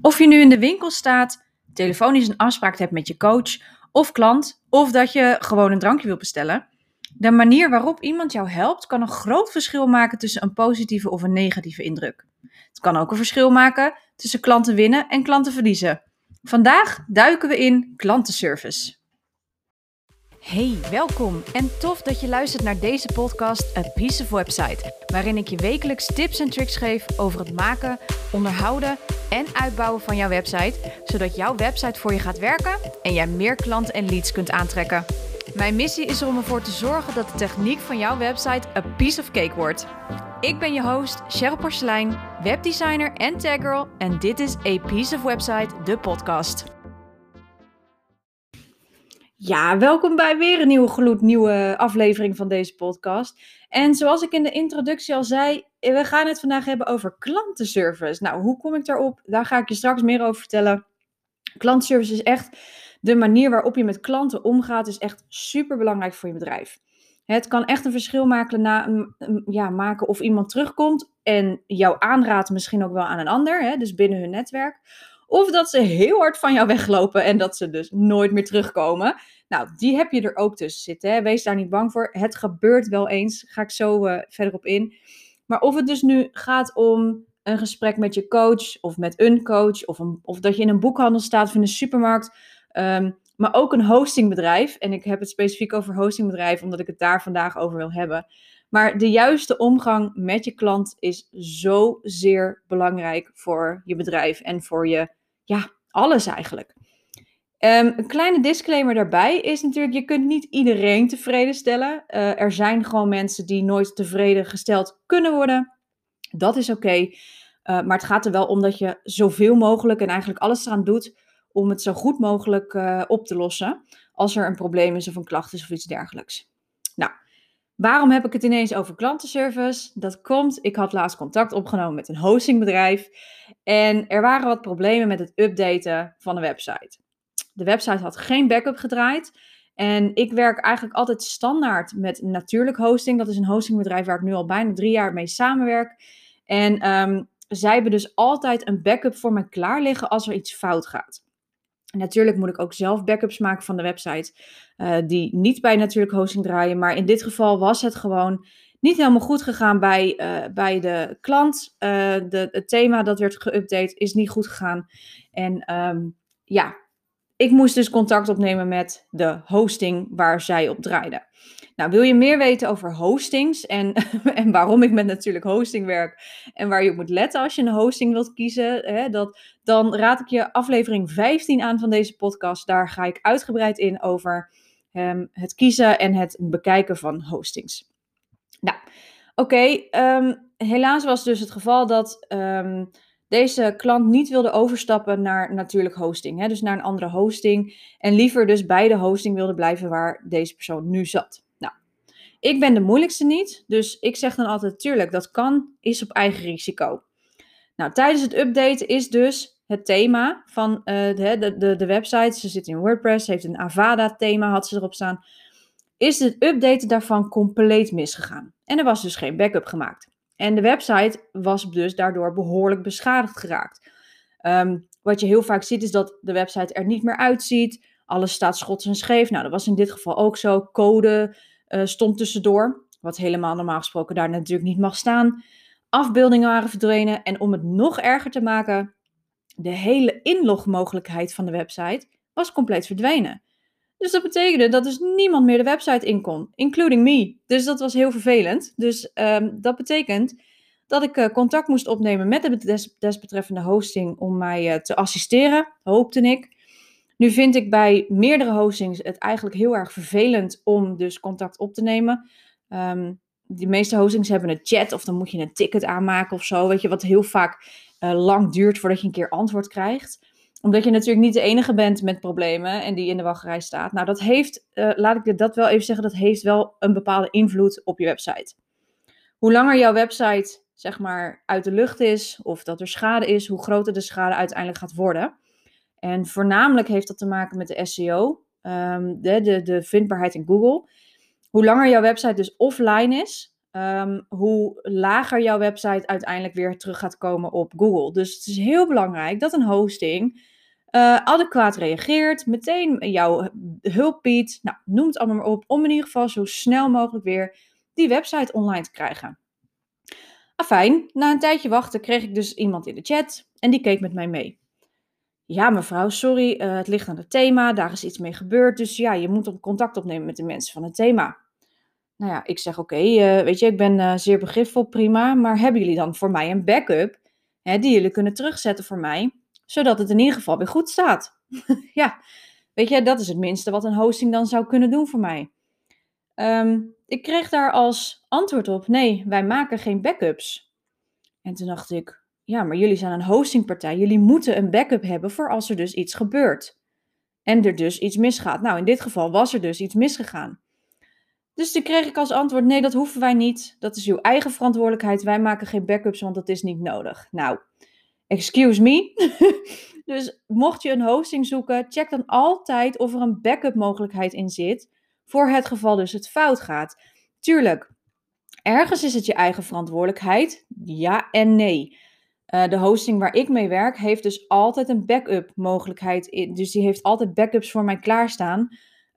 Of je nu in de winkel staat, telefonisch een afspraak hebt met je coach of klant, of dat je gewoon een drankje wilt bestellen. De manier waarop iemand jou helpt kan een groot verschil maken tussen een positieve of een negatieve indruk. Het kan ook een verschil maken tussen klanten winnen en klanten verliezen. Vandaag duiken we in klantenservice. Hey, welkom en tof dat je luistert naar deze podcast A Piece of Website, waarin ik je wekelijks tips en tricks geef over het maken, onderhouden en uitbouwen van jouw website, zodat jouw website voor je gaat werken en jij meer klanten en leads kunt aantrekken. Mijn missie is er om ervoor te zorgen dat de techniek van jouw website a piece of cake wordt. Ik ben je host, Cheryl Porcelein, webdesigner en taggirl en dit is A Piece of Website, de podcast. Ja, welkom bij weer een nieuwe gloednieuwe aflevering van deze podcast. En zoals ik in de introductie al zei, we gaan het vandaag hebben over klantenservice. Nou, hoe kom ik daarop? Daar ga ik je straks meer over vertellen. Klantenservice is echt de manier waarop je met klanten omgaat, is echt super belangrijk voor je bedrijf. Het kan echt een verschil maken, na, ja, maken of iemand terugkomt en jou aanraadt misschien ook wel aan een ander, hè, dus binnen hun netwerk. Of dat ze heel hard van jou weglopen en dat ze dus nooit meer terugkomen. Nou, die heb je er ook tussen zitten. Hè. Wees daar niet bang voor. Het gebeurt wel eens. Ga ik zo uh, verder op in. Maar of het dus nu gaat om een gesprek met je coach of met een coach, of, of dat je in een boekhandel staat of in een supermarkt, um, maar ook een hostingbedrijf. En ik heb het specifiek over hostingbedrijf, omdat ik het daar vandaag over wil hebben. Maar de juiste omgang met je klant is zo zeer belangrijk voor je bedrijf en voor je, ja, alles eigenlijk. Um, een kleine disclaimer daarbij is natuurlijk, je kunt niet iedereen tevreden stellen. Uh, er zijn gewoon mensen die nooit tevreden gesteld kunnen worden. Dat is oké. Uh, maar het gaat er wel om dat je zoveel mogelijk en eigenlijk alles eraan doet om het zo goed mogelijk uh, op te lossen. Als er een probleem is of een klacht is of iets dergelijks. Nou, waarom heb ik het ineens over klantenservice? Dat komt, ik had laatst contact opgenomen met een hostingbedrijf. En er waren wat problemen met het updaten van de website. De website had geen backup gedraaid. En ik werk eigenlijk altijd standaard met natuurlijk hosting. Dat is een hostingbedrijf waar ik nu al bijna drie jaar mee samenwerk. En um, zij hebben dus altijd een backup voor me klaar liggen als er iets fout gaat. Natuurlijk moet ik ook zelf backups maken van de website, uh, die niet bij natuurlijk hosting draaien. Maar in dit geval was het gewoon niet helemaal goed gegaan bij, uh, bij de klant. Uh, de, het thema dat werd geüpdate is niet goed gegaan. En um, ja, ik moest dus contact opnemen met de hosting waar zij op draaiden. Nou, wil je meer weten over hostings en, en waarom ik met natuurlijk hosting werk en waar je op moet letten als je een hosting wilt kiezen, hè, dat, dan raad ik je aflevering 15 aan van deze podcast. Daar ga ik uitgebreid in over um, het kiezen en het bekijken van hostings. Nou, oké. Um, helaas was dus het geval dat um, deze klant niet wilde overstappen naar natuurlijk hosting. Hè, dus naar een andere hosting. En liever dus bij de hosting wilde blijven waar deze persoon nu zat. Ik ben de moeilijkste niet. Dus ik zeg dan altijd, tuurlijk, dat kan, is op eigen risico. Nou, tijdens het updaten is dus het thema van uh, de, de, de website, ze zit in WordPress, heeft een Avada thema, had ze erop staan, is het updaten daarvan compleet misgegaan. En er was dus geen backup gemaakt. En de website was dus daardoor behoorlijk beschadigd geraakt. Um, wat je heel vaak ziet is dat de website er niet meer uitziet. Alles staat schots en scheef. Nou, dat was in dit geval ook zo. Code uh, stond tussendoor. Wat helemaal normaal gesproken daar natuurlijk niet mag staan. Afbeeldingen waren verdwenen. En om het nog erger te maken, de hele inlogmogelijkheid van de website was compleet verdwenen. Dus dat betekende dat dus niemand meer de website in kon, including me. Dus dat was heel vervelend. Dus um, dat betekent dat ik uh, contact moest opnemen met de des desbetreffende hosting om mij uh, te assisteren, hoopte ik. Nu vind ik bij meerdere hostings het eigenlijk heel erg vervelend om dus contact op te nemen. Um, de meeste hostings hebben een chat of dan moet je een ticket aanmaken of zo. Weet je, wat heel vaak uh, lang duurt voordat je een keer antwoord krijgt omdat je natuurlijk niet de enige bent met problemen en die in de wachtrij staat. Nou, dat heeft, uh, laat ik dat wel even zeggen, dat heeft wel een bepaalde invloed op je website. Hoe langer jouw website, zeg maar, uit de lucht is of dat er schade is, hoe groter de schade uiteindelijk gaat worden. En voornamelijk heeft dat te maken met de SEO, ehm, de, de, de vindbaarheid in Google. Hoe langer jouw website dus offline is, ehm, hoe lager jouw website uiteindelijk weer terug gaat komen op Google. Dus het is heel belangrijk dat een hosting uh, adequaat reageert, meteen jouw hulp biedt, nou, noem het allemaal maar op, om in ieder geval zo snel mogelijk weer die website online te krijgen. Afijn, na een tijdje wachten kreeg ik dus iemand in de chat en die keek met mij mee. Ja, mevrouw, sorry, uh, het ligt aan het thema, daar is iets mee gebeurd, dus ja, je moet contact opnemen met de mensen van het thema. Nou ja, ik zeg oké, uh, weet je, ik ben uh, zeer begripvol, prima, maar hebben jullie dan voor mij een backup hè, die jullie kunnen terugzetten voor mij, zodat het in ieder geval weer goed staat? ja, weet je, dat is het minste wat een hosting dan zou kunnen doen voor mij. Um, ik kreeg daar als antwoord op: nee, wij maken geen backups. En toen dacht ik: ja, maar jullie zijn een hostingpartij. Jullie moeten een backup hebben voor als er dus iets gebeurt. En er dus iets misgaat. Nou, in dit geval was er dus iets misgegaan. Dus toen kreeg ik als antwoord: nee, dat hoeven wij niet. Dat is uw eigen verantwoordelijkheid. Wij maken geen backups, want dat is niet nodig. Nou, excuse me. dus mocht je een hosting zoeken, check dan altijd of er een backup mogelijkheid in zit voor het geval dus het fout gaat. Tuurlijk, ergens is het je eigen verantwoordelijkheid. Ja en nee. Uh, de hosting waar ik mee werk heeft dus altijd een backup mogelijkheid. Dus die heeft altijd backups voor mij klaarstaan.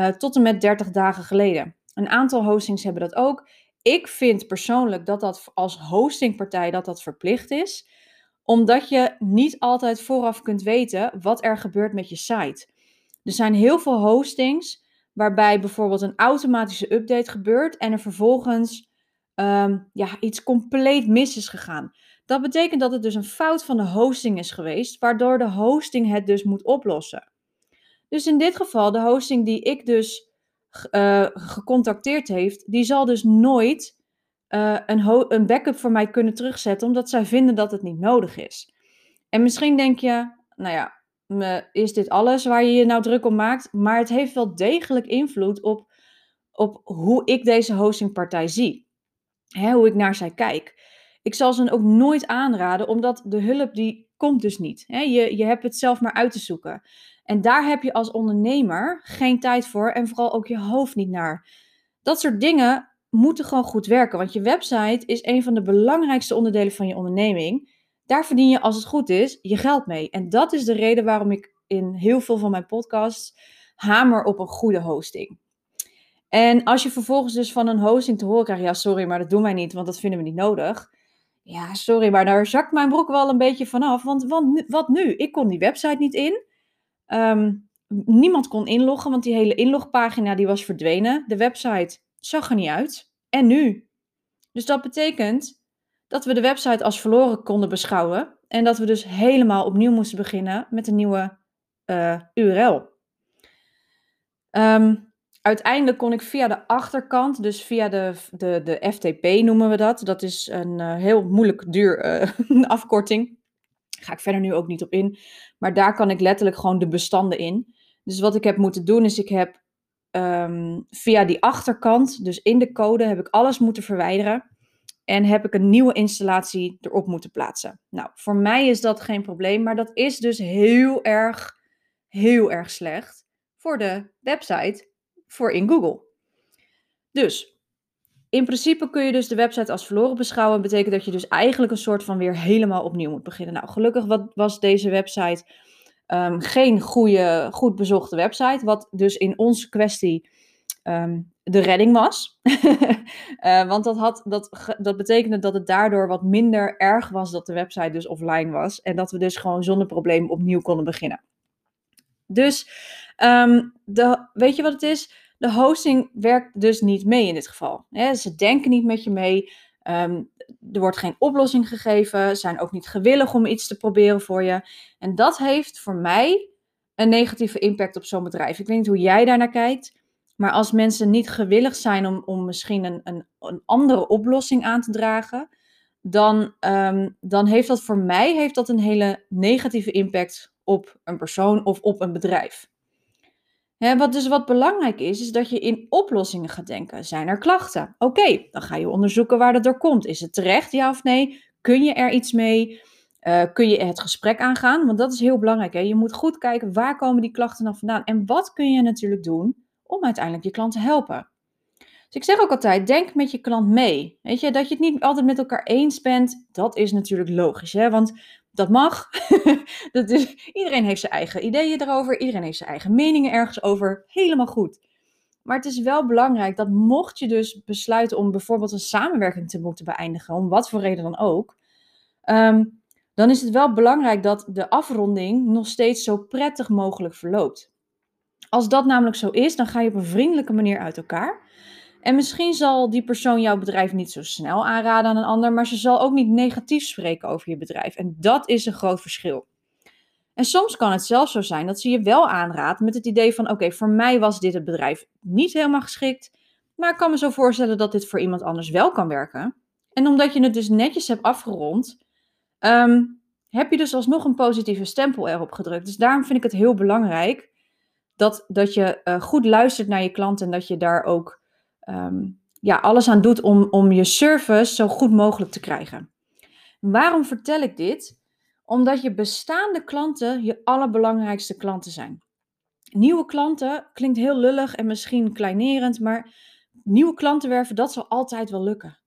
Uh, tot en met 30 dagen geleden. Een aantal hostings hebben dat ook. Ik vind persoonlijk dat dat als hostingpartij dat dat verplicht is. Omdat je niet altijd vooraf kunt weten wat er gebeurt met je site. Er zijn heel veel hostings waarbij bijvoorbeeld een automatische update gebeurt en er vervolgens um, ja, iets compleet mis is gegaan. Dat betekent dat het dus een fout van de hosting is geweest, waardoor de hosting het dus moet oplossen. Dus in dit geval, de hosting die ik dus uh, gecontacteerd heeft, die zal dus nooit uh, een, een backup voor mij kunnen terugzetten, omdat zij vinden dat het niet nodig is. En misschien denk je, nou ja, is dit alles waar je je nou druk om maakt? Maar het heeft wel degelijk invloed op, op hoe ik deze hostingpartij zie. Hè, hoe ik naar zij kijk. Ik zal ze ook nooit aanraden, omdat de hulp die komt dus niet. Je, je hebt het zelf maar uit te zoeken. En daar heb je als ondernemer geen tijd voor en vooral ook je hoofd niet naar. Dat soort dingen moeten gewoon goed werken, want je website is een van de belangrijkste onderdelen van je onderneming. Daar verdien je, als het goed is, je geld mee. En dat is de reden waarom ik in heel veel van mijn podcasts hamer op een goede hosting. En als je vervolgens dus van een hosting te horen krijgt, ja sorry, maar dat doen wij niet, want dat vinden we niet nodig. Ja, sorry, maar daar zakt mijn broek wel een beetje vanaf. Want wat, wat nu? Ik kon die website niet in. Um, niemand kon inloggen, want die hele inlogpagina die was verdwenen. De website zag er niet uit. En nu? Dus dat betekent dat we de website als verloren konden beschouwen. En dat we dus helemaal opnieuw moesten beginnen met een nieuwe eh, URL. Um, ehm, uiteindelijk kon ik via de achterkant, dus via de, de, de FTP noemen we dat. Dat is een uh, heel moeilijk duur uh, afkorting. Ga ik verder nu ook niet op in. Maar daar kan ik letterlijk gewoon de bestanden in. Dus wat ik heb moeten doen is ik heb um, via die achterkant, dus in de code, heb ik alles moeten verwijderen. En heb ik een nieuwe installatie erop moeten plaatsen. Nou, voor mij is dat geen probleem, maar dat is dus heel erg, heel erg slecht voor de website voor in Google. Dus in principe kun je dus de website als verloren beschouwen. Dat betekent dat je dus eigenlijk een soort van weer helemaal opnieuw moet beginnen. Nou, gelukkig was deze website um, geen goede, goed bezochte website. Wat dus in onze kwestie um, de redding was. uh, want dat, had, dat, dat betekende dat het daardoor wat minder erg was dat de website dus offline was. En dat we dus gewoon zonder probleem opnieuw konden beginnen. Dus um, de, weet je wat het is? De hosting werkt dus niet mee in dit geval. ze denken niet met je mee. Um, er wordt geen oplossing gegeven. Zijn ook niet gewillig om iets te proberen voor je. En dat heeft voor mij een negatieve impact op zo'n bedrijf. Ik weet niet hoe jij daar naar kijkt. Maar als mensen niet gewillig zijn om, om misschien een, een, een andere oplossing aan te dragen, dan, um, dan heeft dat voor mij heeft dat een hele negatieve impact op een persoon of op een bedrijf. Wat dus wat belangrijk is, is dat je in oplossingen gaat denken. Zijn er klachten? Oké, dan ga je onderzoeken waar dat door komt. Is het terecht, ja of nee? Kun je er iets mee? Uh, kun je het gesprek aangaan? Want dat is heel belangrijk. Hè? Je moet goed kijken waar komen die klachten dan vandaan en wat kun je natuurlijk doen om uiteindelijk je klant te helpen. Dus ik zeg ook altijd, denk met je klant mee. Weet je, dat je het niet altijd met elkaar eens bent, dat is natuurlijk logisch. Hè? Want dat mag. iedereen heeft zijn eigen ideeën erover. Iedereen heeft zijn eigen meningen ergens over. Helemaal goed. Maar het is wel belangrijk dat mocht je dus besluiten om bijvoorbeeld een samenwerking te moeten beëindigen, om wat voor reden dan ook, ehm, dan is het wel belangrijk dat de afronding nog steeds zo prettig mogelijk verloopt. Als dat namelijk zo is, dan ga je op een vriendelijke manier uit elkaar. En misschien zal die persoon jouw bedrijf niet zo snel aanraden aan een ander, maar ze zal ook niet negatief spreken over je bedrijf. En dat is een groot verschil. En soms kan het zelfs zo zijn dat ze je wel aanraadt met het idee van: oké, voor mij was dit het bedrijf niet helemaal geschikt, maar ik kan me zo voorstellen dat dit voor iemand anders wel kan werken. En omdat je het dus netjes hebt afgerond, ehm, heb je dus alsnog een positieve stempel erop gedrukt. Dus daarom vind ik het heel belangrijk dat, dat je uh, goed luistert naar je klant en dat je daar ook Ehm, ja, alles aan doet om, om je service zo goed mogelijk te krijgen. Waarom vertel ik dit? Omdat je bestaande klanten je allerbelangrijkste klanten zijn. Nieuwe klanten klinkt heel lullig en misschien kleinerend, maar nieuwe klanten werven, dat zal altijd wel lukken.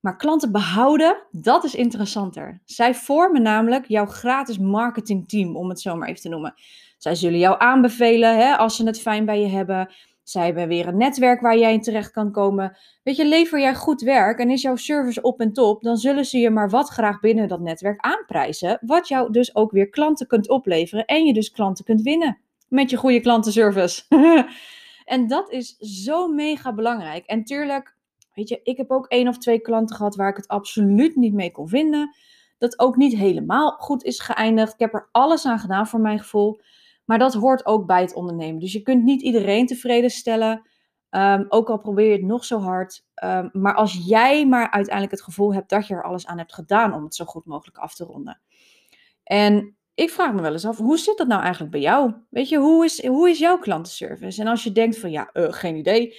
Maar klanten behouden, dat is interessanter. Zij vormen namelijk jouw gratis marketingteam, om het zo maar even te noemen. Zij zullen jou aanbevelen hè, als ze het fijn bij je hebben. Zij hebben weer een netwerk waar jij in terecht kan komen. Weet je, lever jij goed werk en is jouw service op en top, dan zullen ze je maar wat graag binnen dat netwerk aanprijzen. Wat jou dus ook weer klanten kunt opleveren en je dus klanten kunt winnen met je goede klantenservice. en dat is zo mega belangrijk. En tuurlijk, weet je, ik heb ook één of twee klanten gehad waar ik het absoluut niet mee kon vinden. Dat ook niet helemaal goed is geëindigd. Ik heb er alles aan gedaan voor mijn gevoel. Maar dat hoort ook bij het ondernemen. Dus je kunt niet iedereen tevreden stellen. Ehm, ook al probeer je het nog zo hard. Ehm, maar als jij maar uiteindelijk het gevoel hebt dat je er alles aan hebt gedaan om het zo goed mogelijk af te ronden. En ik vraag me wel eens af, hoe zit dat nou eigenlijk bij jou? Weet je, hoe is, hoe is jouw klantenservice? En als je denkt van ja, uh, geen idee,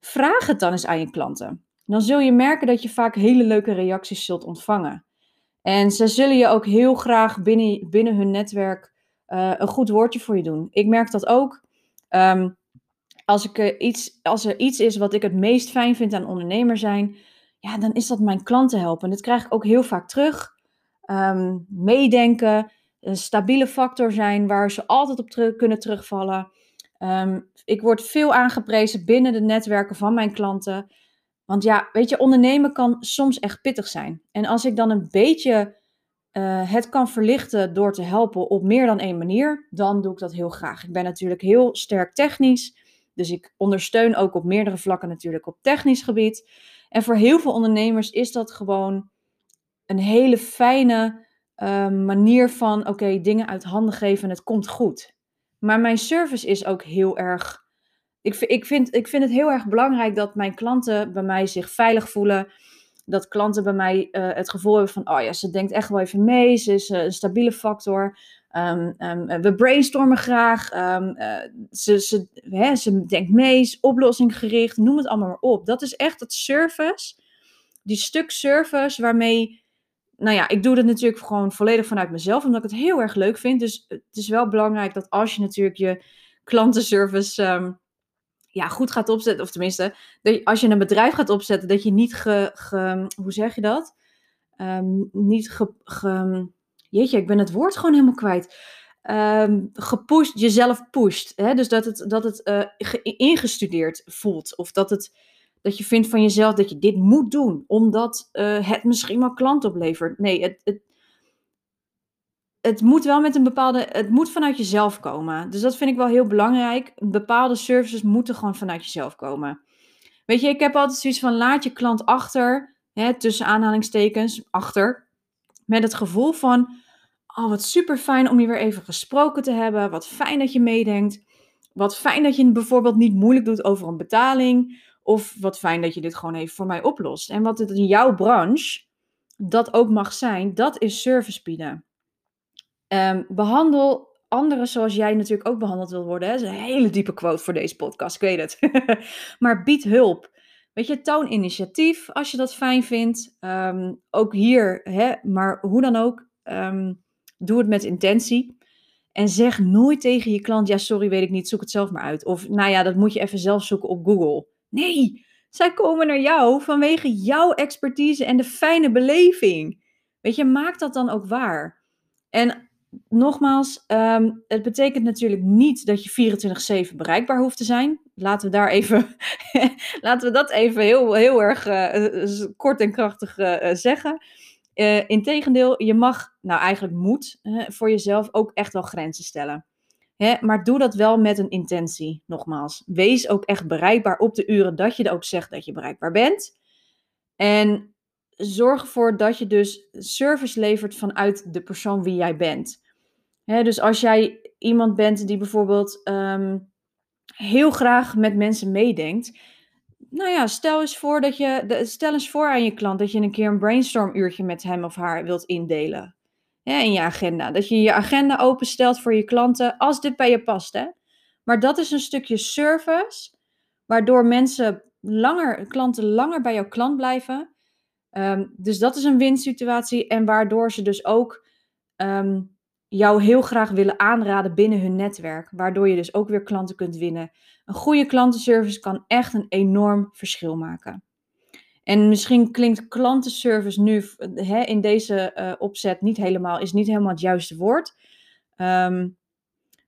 vraag het dan eens aan je klanten. Dan zul je merken dat je vaak hele leuke reacties zult ontvangen. En ze zullen je ook heel graag binnen, binnen hun netwerk uh, een goed woordje voor je doen. Ik merk dat ook. Um, als, ik, uh, iets, als er iets is wat ik het meest fijn vind aan ondernemer zijn, ja, dan is dat mijn klanten helpen. En dat krijg ik ook heel vaak terug. Um, meedenken, een stabiele factor zijn waar ze altijd op kunnen terugvallen. Um, ik word veel aangeprezen binnen de netwerken van mijn klanten. Want ja, weet je, ondernemen kan soms echt pittig zijn. En als ik dan een beetje uh, het kan verlichten door te helpen op meer dan één manier, dan doe ik dat heel graag. Ik ben natuurlijk heel sterk technisch, dus ik ondersteun ook op meerdere vlakken natuurlijk op technisch gebied. En voor heel veel ondernemers is dat gewoon een hele fijne uh, manier van, oké, dingen uit handen geven en het komt goed. Maar mijn service is ook heel erg. Ik, ik, vind, ik vind het heel erg belangrijk dat mijn klanten bij mij zich veilig voelen dat klanten bij mij uh, het gevoel hebben van, oh ja, ze denkt echt wel even mee, ze is uh, een stabiele factor. Um, um, we brainstormen graag, uh, ze, ze, hè, ze denkt mee, is oplossinggericht, noem het allemaal maar op. Dat is echt dat service, die stuk service waarmee, nou ja, ik doe dat natuurlijk gewoon volledig vanuit mezelf, omdat ik het heel erg leuk vind. Dus het is wel belangrijk dat als je natuurlijk je klantenservice ja, goed gaat opzetten, of tenminste, als je een bedrijf gaat opzetten, dat je niet ge, hoe zeg je dat? Um, niet ge, jeetje, ik ben het woord gewoon helemaal kwijt. Um, gepusht, jezelf pusht. Hè? Dus dat het, dat het uh, ingestudeerd voelt. Of dat, het, dat je vindt van jezelf dat je dit moet doen, omdat uh, het misschien wel klant oplevert. Nee, het, het, het moet wel met een bepaalde. Het moet vanuit jezelf komen. Dus dat vind ik wel heel belangrijk. Bepaalde services moeten gewoon vanuit jezelf komen. Weet je, ik heb altijd zoiets van: laat je klant achter, hè, tussen aanhalingstekens, achter. Met het gevoel van: oh, wat super fijn om je weer even gesproken te hebben. Wat fijn dat je meedenkt. Wat fijn dat je bijvoorbeeld niet moeilijk doet over een betaling. Of wat fijn dat je dit gewoon even voor mij oplost. En wat het in jouw branche dat ook mag zijn, dat is service bieden. Um, behandel anderen zoals jij natuurlijk ook behandeld wil worden. Dat is een hele diepe quote voor deze podcast, ik weet het. maar bied hulp. Weet je, toon initiatief als je dat fijn vindt. Um, ook hier, hè, maar hoe dan ook, um, doe het met intentie. En zeg nooit tegen je klant, ja sorry, weet ik niet, zoek het zelf maar uit. Of nou ja, dat moet je even zelf zoeken op Google. Nee, Zij komen naar jou vanwege jouw expertise en de fijne beleving. Weet je, maak dat dan ook waar. En nogmaals, ehm, het betekent natuurlijk niet dat je 24-7 bereikbaar hoeft te zijn. Laten we daar even, laten we dat even heel, heel erg uh, kort en krachtig uh, zeggen. Integendeel, je mag, nou eigenlijk moet, voor jezelf ook echt wel grenzen stellen. Hè, maar doe dat wel met een intentie, nogmaals. Wees ook echt bereikbaar op de uren dat je ook zegt dat je bereikbaar bent. En zorg ervoor dat je dus service levert vanuit de persoon wie jij bent. Dus als jij iemand bent die bijvoorbeeld um, heel graag met mensen meedenkt. Nou ja, stel eens voor dat je, stel eens voor aan je klant dat je een keer een brainstorm uurtje met hem of haar wilt indelen in je agenda. Dat je je agenda openstelt voor je klanten als dit bij je past. Hè? Maar dat is een stukje service, waardoor mensen langer, klanten langer bij jouw klant blijven. Ehm, dus dat is een winsituatie en waardoor ze dus ook ehm, jou heel graag willen aanraden binnen hun netwerk. Waardoor je dus ook weer klanten kunt winnen. Een goede klantenservice kan echt een enorm verschil maken. En misschien klinkt klantenservice nu in deze uh, opzet niet helemaal, is niet helemaal het juiste woord. Um,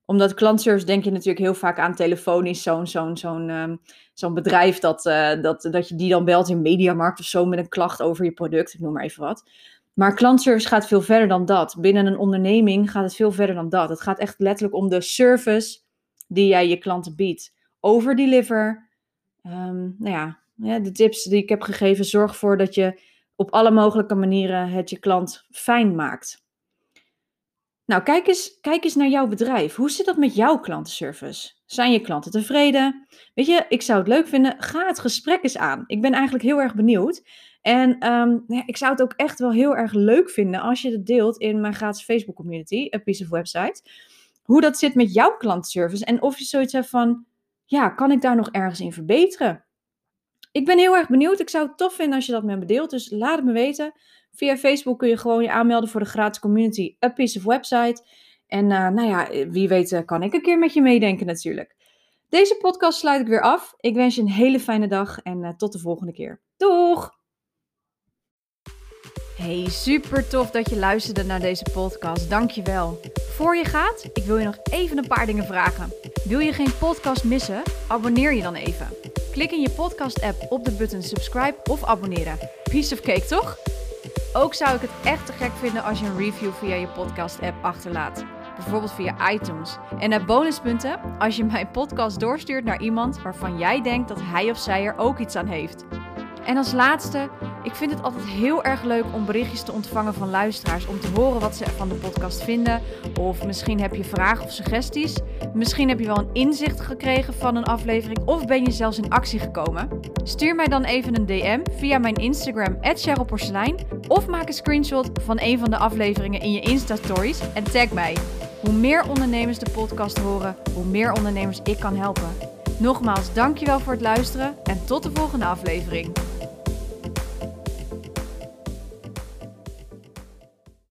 omdat klantenservice denk je natuurlijk heel vaak aan telefonisch, zo'n zo'n zo'n zo'n bedrijf dat, uh, dat, dat je die dan belt in Mediamarkt of zo met een klacht over je product, ik noem maar even wat. Maar klantenservice gaat veel verder dan dat. Binnen een onderneming gaat het veel verder dan dat. Het gaat echt letterlijk om de service die jij je klanten biedt. Over deliver. Um, nou ja, ja, de tips die ik heb gegeven, zorg ervoor dat je op alle mogelijke manieren het je klant fijn maakt. Nou, kijk eens, kijk eens naar jouw bedrijf. Hoe zit dat met jouw klantenservice? Zijn je klanten tevreden? Weet je, ik zou het leuk vinden. Ga het gesprek eens aan. Ik ben eigenlijk heel erg benieuwd. En ja, ik zou het ook echt wel heel erg leuk vinden als je het deelt in mijn gratis Facebook community, A Piece of Website. Hoe dat zit met jouw klantenservice en of je zoiets hebt van, ja, kan ik daar nog ergens in verbeteren? Ik ben heel erg benieuwd. Ik zou het tof vinden als je dat met me deelt. Dus laat het me weten. Via Facebook kun je gewoon je aanmelden voor de gratis community A Piece of Website. En uh, nou ja, wie weet uh, kan ik een keer met je meedenken natuurlijk. Deze podcast sluit ik weer af. Ik wens je een hele fijne dag en uh, tot de volgende keer. Doeg! Hey, super tof dat je luisterde naar deze podcast. Dankjewel. Voor je gaat, ik wil je nog even een paar dingen vragen. Wil je geen podcast missen? Abonneer je dan even. Klik in je podcast-app op de button subscribe of abonneren. Piece of cake, toch? Ook zou ik het echt te gek vinden als je een review via je podcast-app achterlaat. Bijvoorbeeld via iTunes. En naar bonuspunten als je mijn podcast doorstuurt naar iemand waarvan jij denkt dat hij of zij er ook iets aan heeft. En als laatste, ik vind het altijd heel erg leuk om berichtjes te ontvangen van luisteraars. Om te horen wat ze van de podcast vinden. Of misschien heb je vragen of suggesties. Misschien heb je wel een inzicht gekregen van een aflevering. Of ben je zelfs in actie gekomen. Stuur mij dan even een DM via mijn Instagram, Porselein. Of maak een screenshot van een van de afleveringen in je Insta-stories en tag mij. Hoe meer ondernemers de podcast horen, hoe meer ondernemers ik kan helpen. Nogmaals, dankjewel voor het luisteren en tot de volgende aflevering.